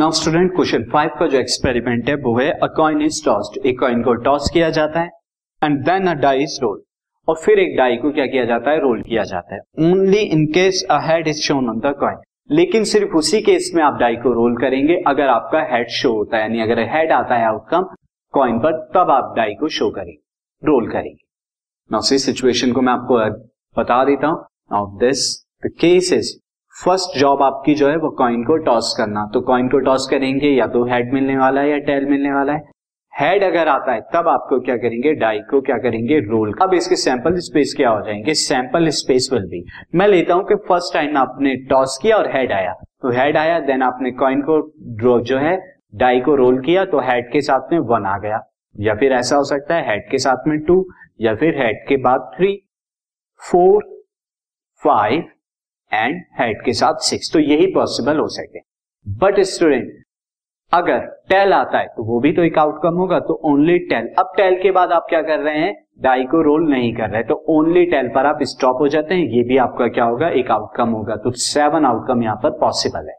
Now student question five का जो experiment है, वो है अ कॉइन इज़ टॉस्ड एक कॉइन को टॉस किया जाता है and then a die is roll और फिर एक डाई को क्या किया जाता है? रोल किया जाता है। Only in case a head is shown on the coin लेकिन सिर्फ़ उसी केस में आप डाई को रोल करेंगे। अगर आपका हेड शो होता है, यानी अगर हेड आता है आउटकम कॉइन पर, तब आप डाई को शो करेंगे। रोल करेंगे। नाउ सिचुएशन को मैं आपको बता देता हूँ। Now this the case is first job आपकी जो है वो कॉइन को टॉस करना। तो कॉइन को टॉस करेंगे या तो हेड मिलने वाला है या टेल मिलने वाला है। हेड अगर आता है, तब आपको क्या करेंगे? डाई को क्या करेंगे? रोल अब इसके सैंपल स्पेस क्या हो जाएँगे? सैंपल स्पेस विल बी मैं लेता हूँ कि फ़र्स्ट टाइम आपने टॉस किया और हेड आया। तो हेड आया देन आपने कॉइन को जो है डाई को रोल किया तो हेड के साथ में वन आ गया। या फिर ऐसा हो सकता है हेड के साथ में टू या फिर हेड के बाद three four five and head के साथ सिक्स तो यही पॉसिबल हो सके। बट स्टूडेंट अगर टेल आता है तो वो भी तो एक आउटकम होगा। तो ओनली टेल अब टेल के बाद आप क्या कर रहे हैं? डाई को रोल नहीं कर रहे। तो ओनली टेल पर आप स्टॉप हो जाते हैं। ये भी आपका क्या होगा? एक आउटकम होगा। तो सेवन आउटकम यहाँ पर पॉसिबल है।